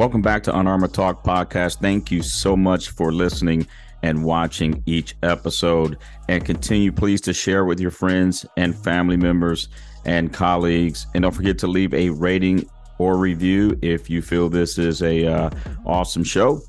Welcome back to Unarmored Talk Podcast. Thank you so much for listening and watching each episode. And continue, please, to share with your friends and family members and colleagues. And don't forget to leave a rating or review if you feel this is a uh, awesome show.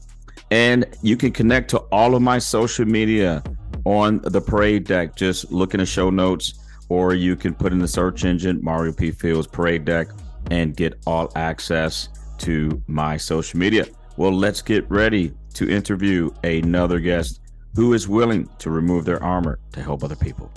And you can connect to all of my social media on the parade deck. Just look in the show notes, or you can put in the search engine Mario P. Fields Parade Deck and get all access to my social media. Well, let's get ready to interview another guest who is willing to remove their armor to help other people.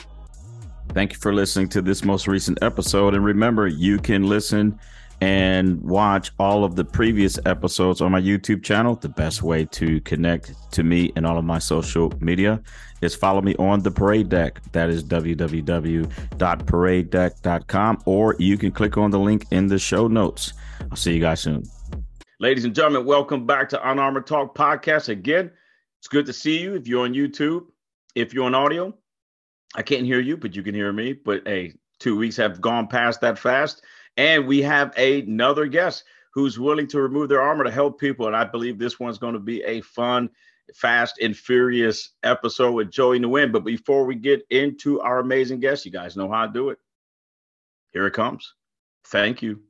Thank you for listening to this most recent episode. And remember, you can listen and watch all of the previous episodes on my YouTube channel. The best way to connect to me and all of my social media is follow me on the parade deck. That is www.paradedeck.com, or you can click on the link in the show notes. I'll see you guys soon. Ladies and gentlemen, welcome back to Unarmored Talk Podcast. Again, it's good to see you if you're on YouTube. If you're on audio, I can't hear you, but you can hear me. But hey, two weeks have gone past that fast. And we have another guest who's willing to remove their armor to help people. And I believe this one's going to be a fun, fast, and furious episode with Joey Nguyen. But before we get into our amazing guest, you guys know how to do it. Here it comes. Thank you.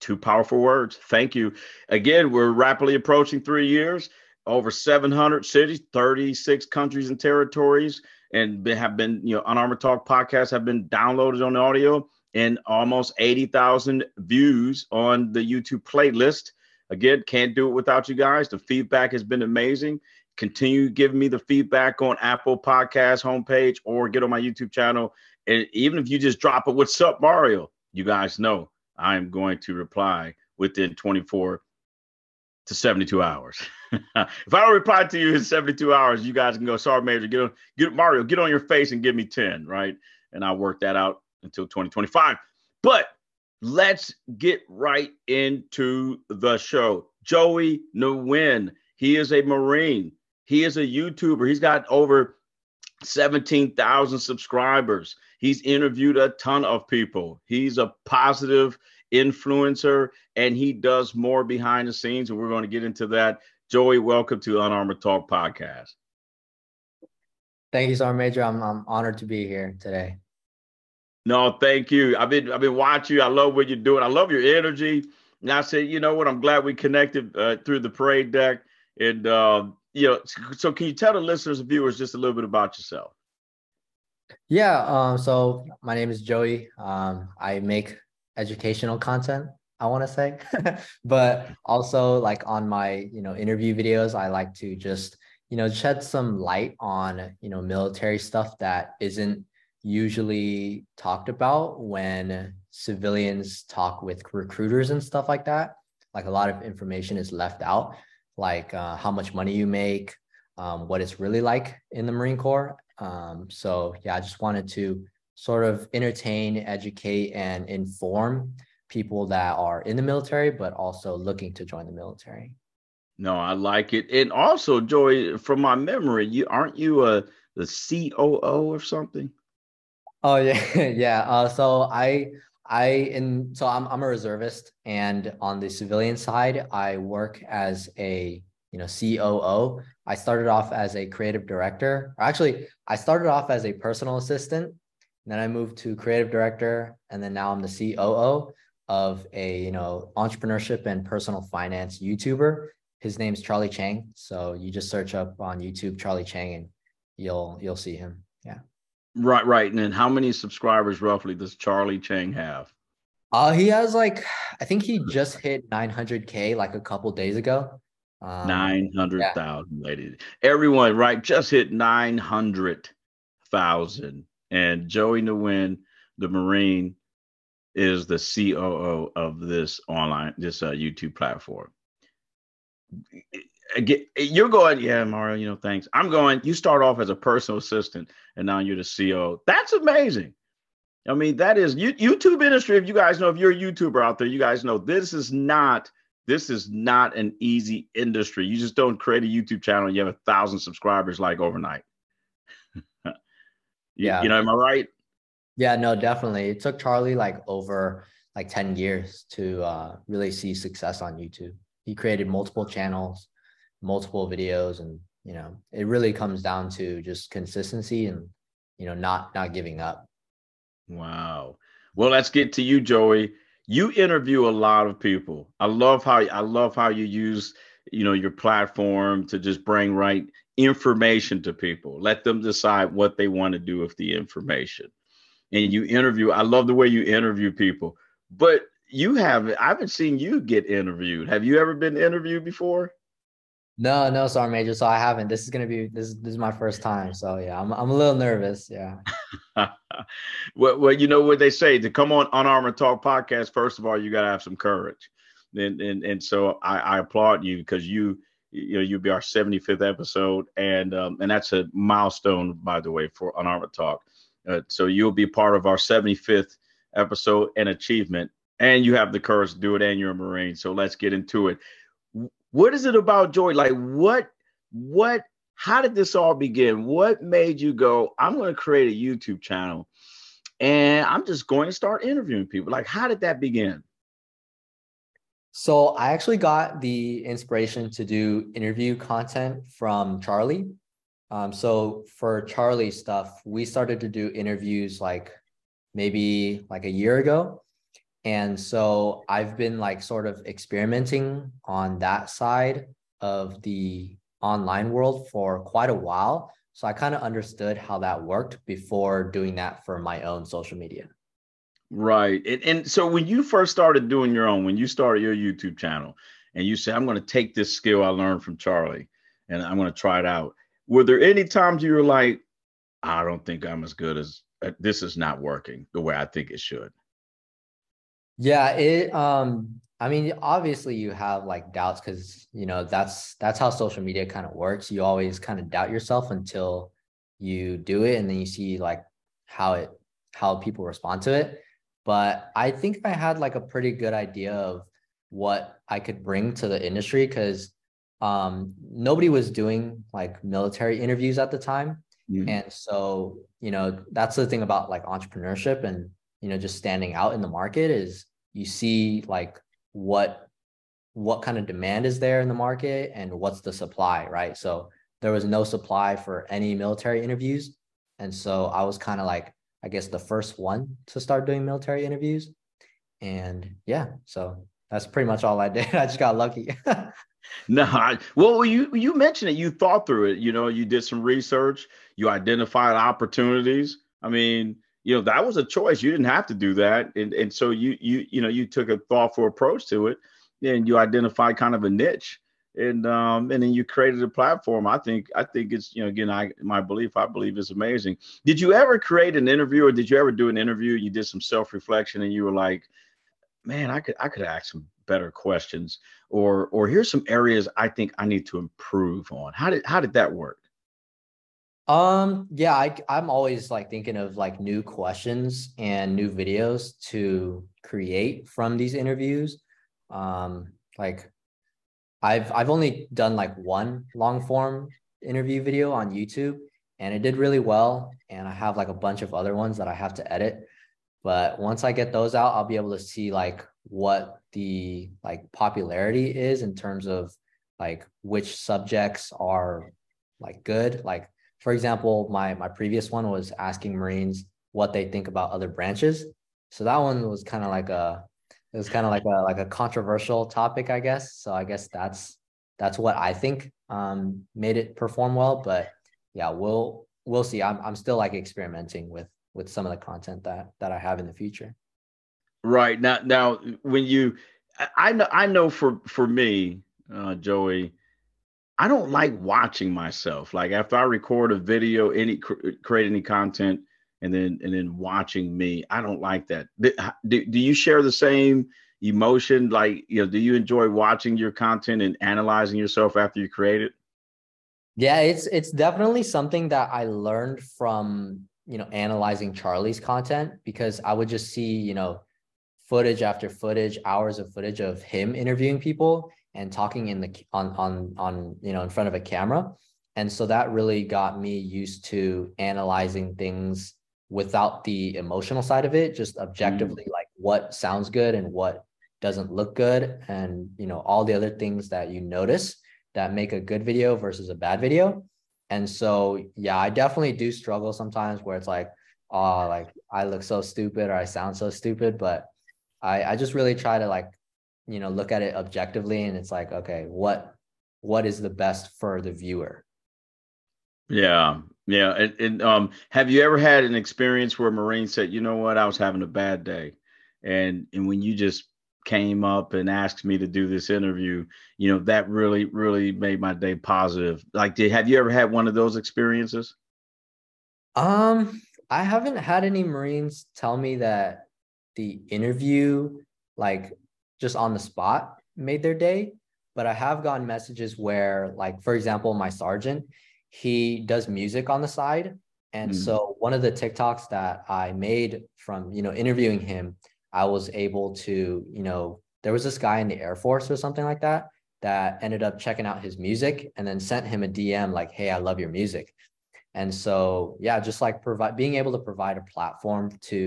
Two powerful words. Thank you. Again, we're rapidly approaching three years, over 700 cities, 36 countries and territories, and have been, you know, Unarmored Talk podcasts have been downloaded on the audio and almost 80,000 views on the YouTube playlist. Again, can't do it without you guys. The feedback has been amazing. Continue giving me the feedback on Apple Podcast homepage or get on my YouTube channel. And even if you just drop it, what's up, Mario? You guys know I'm going to reply within 24 to 72 hours. if I don't reply to you in 72 hours, you guys can go, sorry, Major, get on, get Mario, get on your face and give me 10, right? And I'll work that out until 2025. But let's get right into the show. Joey Nguyen, he is a Marine. He is a YouTuber. He's got over 17,000 subscribers. He's interviewed a ton of people. He's a positive influencer and he does more behind the scenes. And we're going to get into that. Joey, welcome to Unarmored Talk Podcast. Thank you, Sergeant Major. I'm, I'm honored to be here today. No, thank you. I've been I've been watching you. I love what you're doing. I love your energy. And I said, you know what? I'm glad we connected uh, through the parade deck. And uh, you know, so can you tell the listeners and viewers just a little bit about yourself? Yeah. Um, so my name is Joey. Um, I make educational content. I want to say, but also like on my you know interview videos, I like to just you know shed some light on you know military stuff that isn't usually talked about when civilians talk with recruiters and stuff like that. Like a lot of information is left out, like uh, how much money you make, um, what it's really like in the Marine Corps. Um, so, yeah, I just wanted to sort of entertain, educate, and inform people that are in the military, but also looking to join the military. No, I like it. And also, Joey, from my memory, you aren't you a the COO or something? Oh yeah, yeah. Uh, so I I in so I'm I'm a reservist, and on the civilian side, I work as a you know COO. I started off as a creative director. Actually, I started off as a personal assistant, then I moved to creative director, and then now I'm the COO of a you know entrepreneurship and personal finance YouTuber. His name's Charlie Chang. So you just search up on YouTube Charlie Chang, and you'll you'll see him. Yeah. Right, right. And then how many subscribers roughly does Charlie Chang have? Uh, he has like I think he just hit 900k like a couple days ago. Um, 900,000, yeah. ladies. Everyone, right, just hit 900,000. And Joey Nguyen, the Marine, is the COO of this online, this uh, YouTube platform you're going, yeah, Mario, you know, thanks. I'm going, you start off as a personal assistant and now you're the CEO. That's amazing. I mean, that is YouTube industry. If you guys know, if you're a YouTuber out there, you guys know this is not this is not an easy industry. You just don't create a YouTube channel and you have a thousand subscribers like overnight. yeah, you know, am I right? Yeah, no, definitely. It took Charlie like over like 10 years to uh, really see success on YouTube. he created multiple channels, multiple videos, and you know, it really comes down to just consistency and you know, not not giving up. Wow. Well, let's get to you, Joey. You interview a lot of people. I love how I love how you use, you know, your platform to just bring right information to people. Let them decide what they want to do with the information. And you interview. I love the way you interview people. But you have I haven't seen you get interviewed. Have you ever been interviewed before? No, no, sorry, Major. So I haven't. This is gonna be this. This is my first time. So yeah, I'm I'm a little nervous. Yeah. well, well, you know what they say to come on Unarmored Talk podcast. First of all, you gotta have some courage, and and and so I, I applaud you because you you know you'll be our 75th episode, and um, and that's a milestone by the way for Unarmored Talk. Uh, so you'll be part of our 75th episode and achievement, and you have the courage to do it, and you're a Marine. So let's get into it. What is it about Joey? Like what what how did this all begin? What made you go, I'm going to create a YouTube channel and I'm just going to start interviewing people? Like how did that begin? So I actually got the inspiration to do interview content from Charlie. Um, so for Charlie stuff, we started to do interviews like maybe like a year ago. And so I've been like sort of experimenting on that side of the online world for quite a while. So I kind of understood how that worked before doing that for my own social media. Right. And, and so when you first started doing your own, when you started your YouTube channel and you said, I'm going to take this skill I learned from Charlie and I'm going to try it out. Were there any times you were like, I don't think I'm as good as uh, this is not working the way I think it should? Yeah, it um I mean obviously you have like doubts cuz you know that's that's how social media kind of works. You always kind of doubt yourself until you do it and then you see like how it how people respond to it. But I think I had like a pretty good idea of what I could bring to the industry cuz um nobody was doing like military interviews at the time. Mm-hmm. And so, you know, that's the thing about like entrepreneurship and you know just standing out in the market is you see like what what kind of demand is there in the market and what's the supply right? So there was no supply for any military interviews. And so i was kind of like i guess the first one to start doing military interviews. And yeah so that's pretty much all i did. I just got lucky. No I, well you you mentioned it. You thought through it. You know you did some research. You identified opportunities. I mean you know that was a choice. You didn't have to do that. And and so you you you know you took a thoughtful approach to it and you identified kind of a niche. And um and then you created a platform. I think i think it's you know again i my belief i believe is amazing. Did you ever create an interview or did you ever do an interview? You did some self-reflection and you were like man i could i could ask some better questions or or here's some areas i think i need to improve on. How did how did that work um, yeah, I I'm always like thinking of like new questions and new videos to create from these interviews. Um, like I've I've only done like one long form interview video on YouTube and it did really well. And I have like a bunch of other ones that I have to edit. But once I get those out, I'll be able to see like what the like popularity is in terms of like which subjects are like good. Like for example, my my previous one was asking Marines what they think about other branches. So that one was kind of like a it was kind of like a like a controversial topic, I guess. So I guess that's that's what I think um, made it perform well. But yeah, we'll we'll see. I'm I'm still like experimenting with with some of the content that that I have in the future. Right now, now when you, I know I know for for me, uh, Joey, I don't like watching myself. Like after I record a video, any uh, create any content, and then and then watching me, I don't like that. Do, do you share the same emotion? Like you know, do you enjoy watching your content and analyzing yourself after you create it? Yeah, it's it's definitely something that I learned from you know analyzing Charlie's content because I would just see you know footage after footage, hours of footage of him interviewing people and talking in the on on on you know in front of a camera. And so that really got me used to analyzing things without the emotional side of it just objectively mm. like what sounds good and what doesn't look good. And you know all the other things that you notice that make a good video versus a bad video. And so yeah i definitely do struggle sometimes where it's like oh like i look so stupid or i sound so stupid but i i just really try to like you know look at it objectively and it's like okay what what is the best for the viewer? Yeah yeah and, and um have you ever had an experience where marine said you know what? I was having a bad day. And and when you just came up and asked me to do this interview you know that really really made my day positive. Like did have you ever had one of those experiences? Um i haven't had any marines tell me that the interview like just on the spot made their day. But i have gotten messages where like for example my sergeant he does music on the side. And mm. so one of the tiktoks that i made from you know interviewing him i was able to you know there was this guy in the air force or something like that that ended up checking out his music and then sent him a dm like hey i love your music. And so yeah just like provide being able to provide a platform to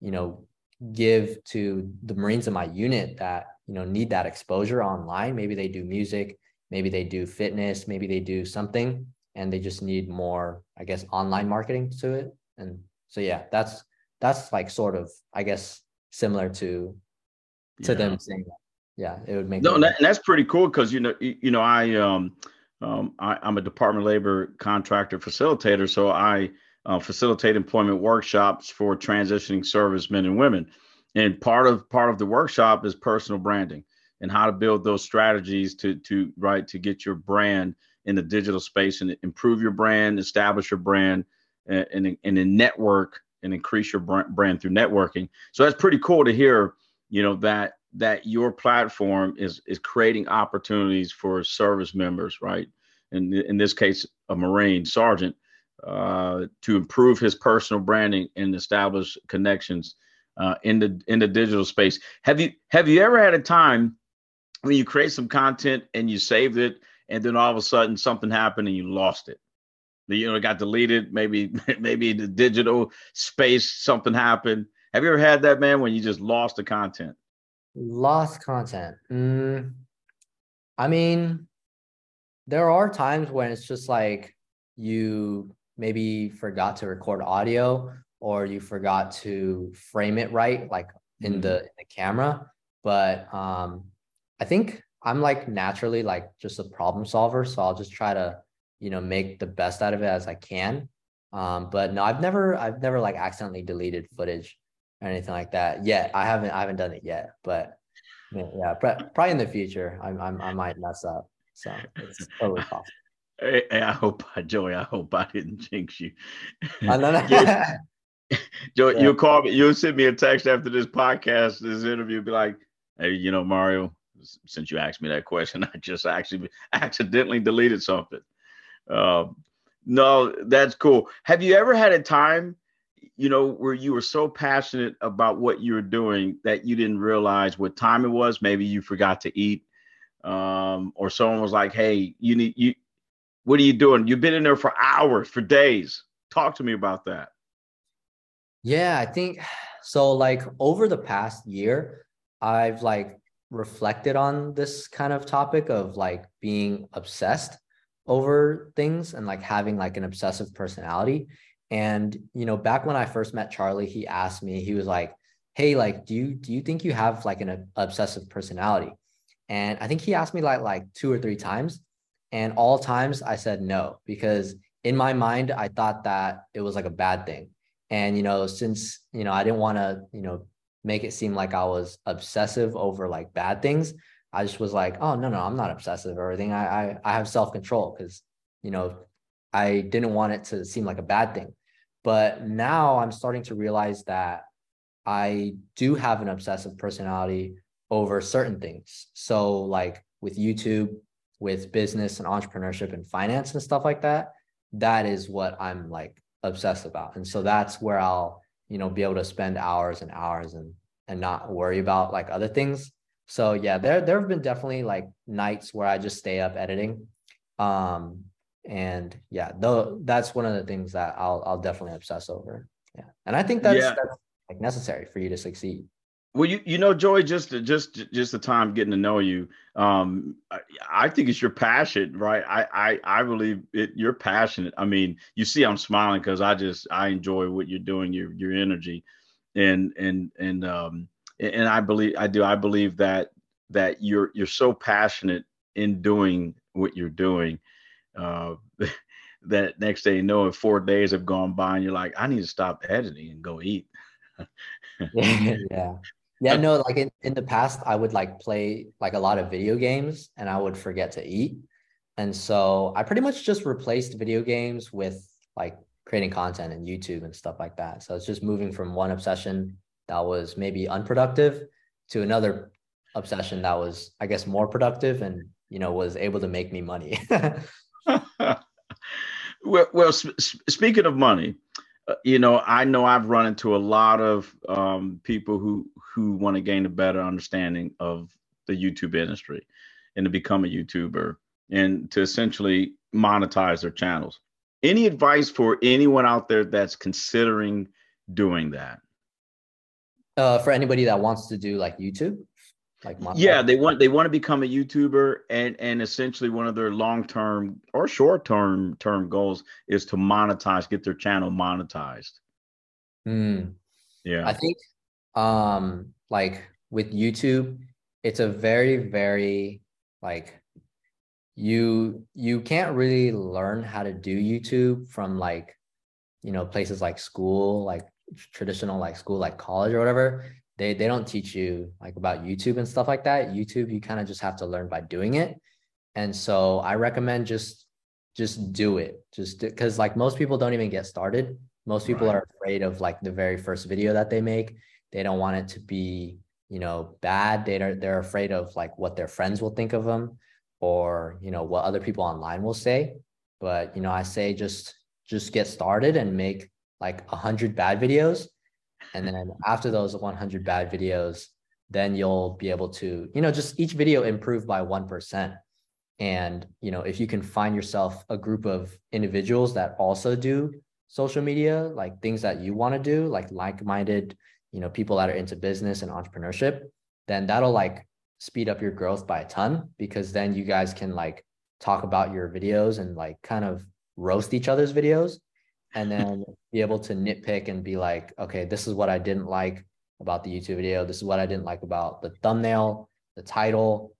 you know give to the Marines in my unit that, you know, need that exposure online. Maybe they do music, maybe they do fitness, maybe they do something and they just need more, I guess, online marketing to it. And so, yeah, that's, that's like sort of, I guess, similar to, to yeah. them saying that. Yeah, it would make. No, that, and that's pretty cool because, you know, you, you know, I, um, um, I, I'm a Department of Labor contractor facilitator. So I, uh, facilitate employment workshops for transitioning servicemen and women. And part of part of the workshop is personal branding and how to build those strategies to to right to get your brand in the digital space and improve your brand, establish your brand, and and, and then network and increase your brand through networking. So that's pretty cool to hear. You know that that your platform is is creating opportunities for service members, right? And in this case, a Marine sergeant uh, to improve his personal branding and establish connections uh, in the in the digital space. Have you have you ever had a time when you create some content and you saved it, and then all of a sudden something happened and you lost it? You know, it got deleted. Maybe maybe the digital space something happened. Have you ever had that man when you just lost the content? Lost content. Mm, I mean, there are times when it's just like you maybe forgot to record audio or you forgot to frame it right like in mm-hmm. the, in the camera. But um i think i'm like naturally like just a problem solver so i'll just try to you know make the best out of it as i can. Um but no i've never i've never like accidentally deleted footage or anything like that yet. I haven't i haven't done it yet but yeah, probably in the future I, I, I might mess up. So it's totally possible Hey, I hope, Joey. I hope I didn't jinx you. Uh, no, no. Joey, yeah. you'll call me. You'll send me a text after this podcast, this interview. Be like, hey, you know, Mario. Since you asked me that question, I just actually accidentally deleted something. Um, no, that's cool. Have you ever had a time, you know, where you were so passionate about what you were doing that you didn't realize what time it was? Maybe you forgot to eat, um, or someone was like, "Hey, you need you what are you doing? You've been in there for hours, for days. Talk to me about that. Yeah, I think so. Like over the past year, I've like reflected on this kind of topic of like being obsessed over things and like having like an obsessive personality. And you know, back when I first met Charlie, he asked me, he was like, "Hey, like, do you do you think you have like an obsessive personality?" And I think he asked me like like two or three times, and all times I said no, because in my mind, I thought that it was like a bad thing. And, you know, since, you know, I didn't want to, you know, make it seem like I was obsessive over like bad things, I just was like, oh, no, no, I'm not obsessive or everything. I, I, I have self control because, you know, I didn't want it to seem like a bad thing. But now I'm starting to realize that I do have an obsessive personality over certain things. So, like with YouTube, with business and entrepreneurship and finance and stuff like that, that is what I'm like obsessed about. And so that's where I'll, you know, be able to spend hours and hours and and not worry about like other things. So yeah, there there have been definitely like nights where I just stay up editing. Um and yeah, though that's one of the things that I'll I'll definitely obsess over. Yeah. And I think that's, yeah. that's like necessary for you to succeed. Well, you you know, Joey, just just just the time getting to know you, um, I, I, think it's your passion, right? I I I believe it. You're passionate. I mean, you see, I'm smiling because I just I enjoy what you're doing, your your energy, and and and um and I believe I do. I believe that that you're you're so passionate in doing what you're doing. Uh, that next day you know, if four days have gone by and you're like, I need to stop editing and go eat. yeah. Yeah, no, like in, in the past, I would like play like a lot of video games and I would forget to eat. And so I pretty much just replaced video games with like creating content and YouTube and stuff like that. So it's just moving from one obsession that was maybe unproductive to another obsession that was, I guess, more productive and, you know, was able to make me money. well, well sp- speaking of money, uh, you know, I know I've run into a lot of um, people who who want to gain a better understanding of the YouTube industry and to become a YouTuber and to essentially monetize their channels. Any advice for anyone out there that's considering doing that? Uh, for anybody that wants to do like YouTube, like yeah, they want they want to become a YouTuber, and and essentially one of their long term or short term term goals is to monetize, get their channel monetized. Mm. Yeah, I think um like with YouTube, it's a very very like you you can't really learn how to do YouTube from like you know places like school like traditional like school like college or whatever. They they don't teach you like about YouTube and stuff like that. YouTube you kind of just have to learn by doing it. And so I recommend just just do it. Just because like most people don't even get started. Most people right. are afraid of like the very first video that they make they don't want it to be you know bad. They are they're afraid of like what their friends will think of them or you know what other people online will say. But you know i say just just get started and make like 100 bad videos. And then after those 100 bad videos then you'll be able to you know just each video improve by 1% and you know if you can find yourself a group of individuals that also do social media like things that you want to do like like-minded you know people that are into business and entrepreneurship then that'll like speed up your growth by a ton because then you guys can like talk about your videos and like kind of roast each other's videos and then be able to nitpick and be like okay this is what i didn't like about the youtube video. This is what i didn't like about the thumbnail the title.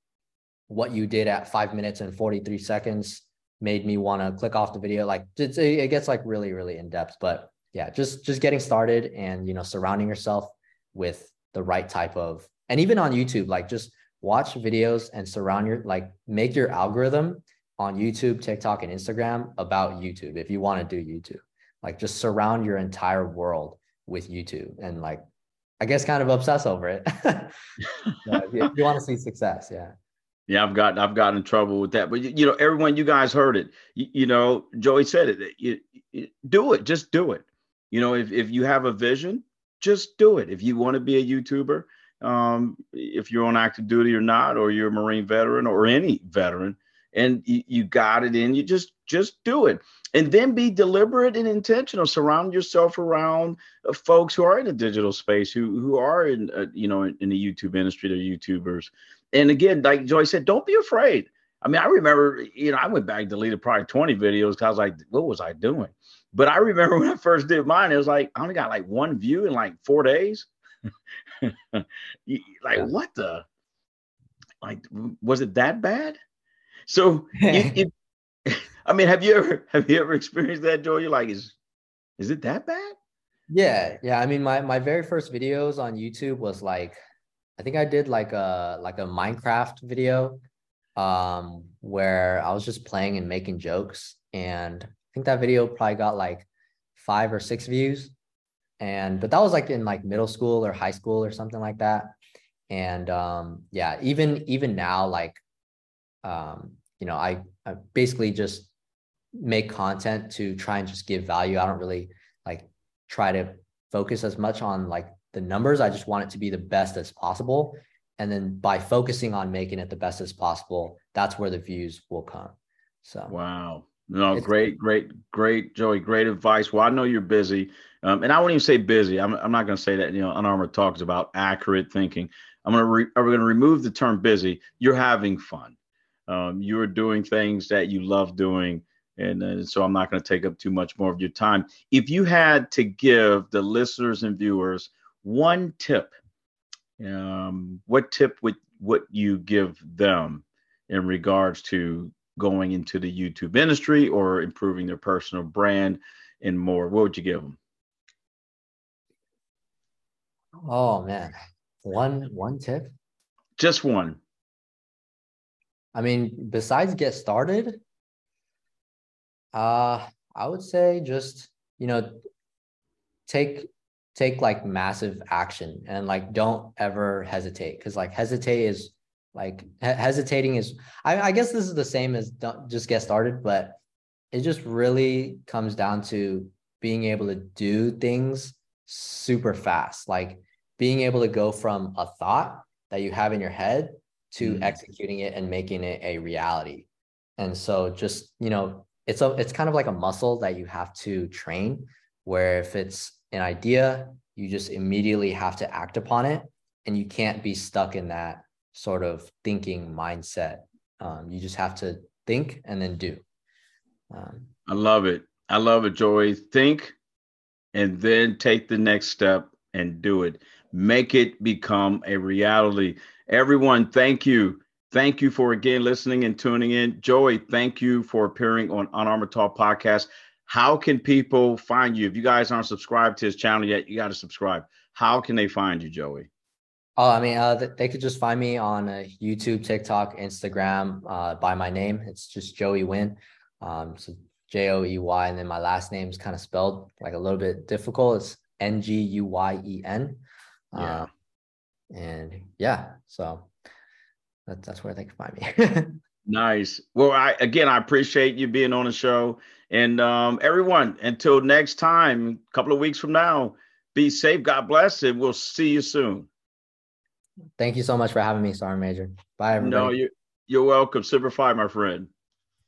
What you did at five minutes and 43 seconds made me want to click off the video. Like it gets like really really in depth but yeah just just getting started and you know surrounding yourself with the right type of and even on youtube like just watch videos and surround your like make your algorithm on youtube tiktok and instagram about youtube if you want to do youtube like just surround your entire world with youtube and like i guess kind of obsess over it you, you want to see success yeah yeah, I've got I've gotten in trouble with that. But you, you know, everyone, you guys heard it. You, you know, Joey said it. You, do it. Just do it. You know, if if you have a vision, just do it. If you want to be a YouTuber, um, if you're on active duty or not, or you're a Marine veteran or any veteran, and you, you got it in, you just just do it. And then be deliberate and intentional. Surround yourself around uh, folks who are in the digital space, who who are in uh, you know in, in, the YouTube industry, they're YouTubers. And again, like Joey said, don't be afraid. I mean, I remember, you know, I went back and deleted probably 20 videos because I was like, what was I doing? But I remember when I first did mine, it was like I only got like one view in like four days. like yeah. what the? Like was it that bad? So it, it, I mean, have you ever have you ever experienced that, Joe? You're like, is is it that bad? Yeah, yeah. I mean, my my very first videos on YouTube was like, I think I did like a like a Minecraft video, um, where I was just playing and making jokes, and think that video probably got like five or six views. And but that was like in like middle school or high school or something like that. And um, yeah, even even now, like um, you know, I, I basically just make content to try and just give value. I don't really like try to focus as much on like the numbers. I just want it to be the best as possible. And then by focusing on making it the best as possible, that's where the views will come. So wow. No, it's great, great, great, Joey. Great advice. Well, I know you're busy, um, and I won't even say busy. I'm, I'm not going to say that. You know, Unarmored talks about accurate thinking. I'm going to re- are going to remove the term busy. You're having fun. Um, you're doing things that you love doing, and uh, so I'm not going to take up too much more of your time. If you had to give the listeners and viewers one tip, um, what tip would what you give them in regards to going into the YouTube industry or improving their personal brand and more? What would you give them? Oh man, one one tip. Just one. I mean, besides get started, uh, I would say just you know take take like massive action and like don't ever hesitate because like hesitate is like he- hesitating is I, I guess this is the same as don't just get started but it just really comes down to being able to do things super fast like being able to go from a thought that you have in your head to mm. executing it and making it a reality and so just you know it's a it's kind of like a muscle that you have to train where if it's an idea, you just immediately have to act upon it. And you can't be stuck in that sort of thinking mindset. Um, you just have to think and then do. Um, I love it. I love it, Joey. Think and then take the next step and do it. Make it become a reality. Everyone, thank you. Thank you for again listening and tuning in. Joey, thank you for appearing on Unarmored Talk podcast. How can people find you? If you guys aren't subscribed to his channel yet, you got to subscribe. How can they find you, Joey? Oh, I mean, uh, they could just find me on uh, YouTube, TikTok, Instagram uh, by my name. It's just Joey Nguyen. Um, so J O E Y, and then my last name is kind of spelled like a little bit difficult. It's N G U Y E N. Yeah. Um, and yeah, so that, that's where they can find me. nice. Well, I again, I appreciate you being on the show. And um, everyone, until next time, a couple of weeks from now, be safe. God bless, and we'll see you soon. Thank you so much for having me, Sergeant Major. Bye, everybody. No, you, you're welcome. Semper Fi, my friend.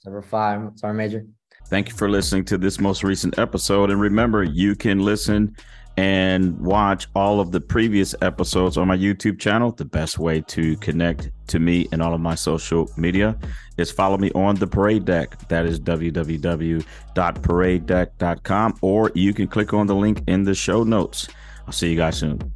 Semper Fi, Sergeant Major. Thank you for listening to this most recent episode. And remember, you can listen and watch all of the previous episodes on my YouTube channel. The best way to connect to me and all of my social media is follow me on the parade deck. That is www.paradedeck.com, or you can click on the link in the show notes. I'll see you guys soon.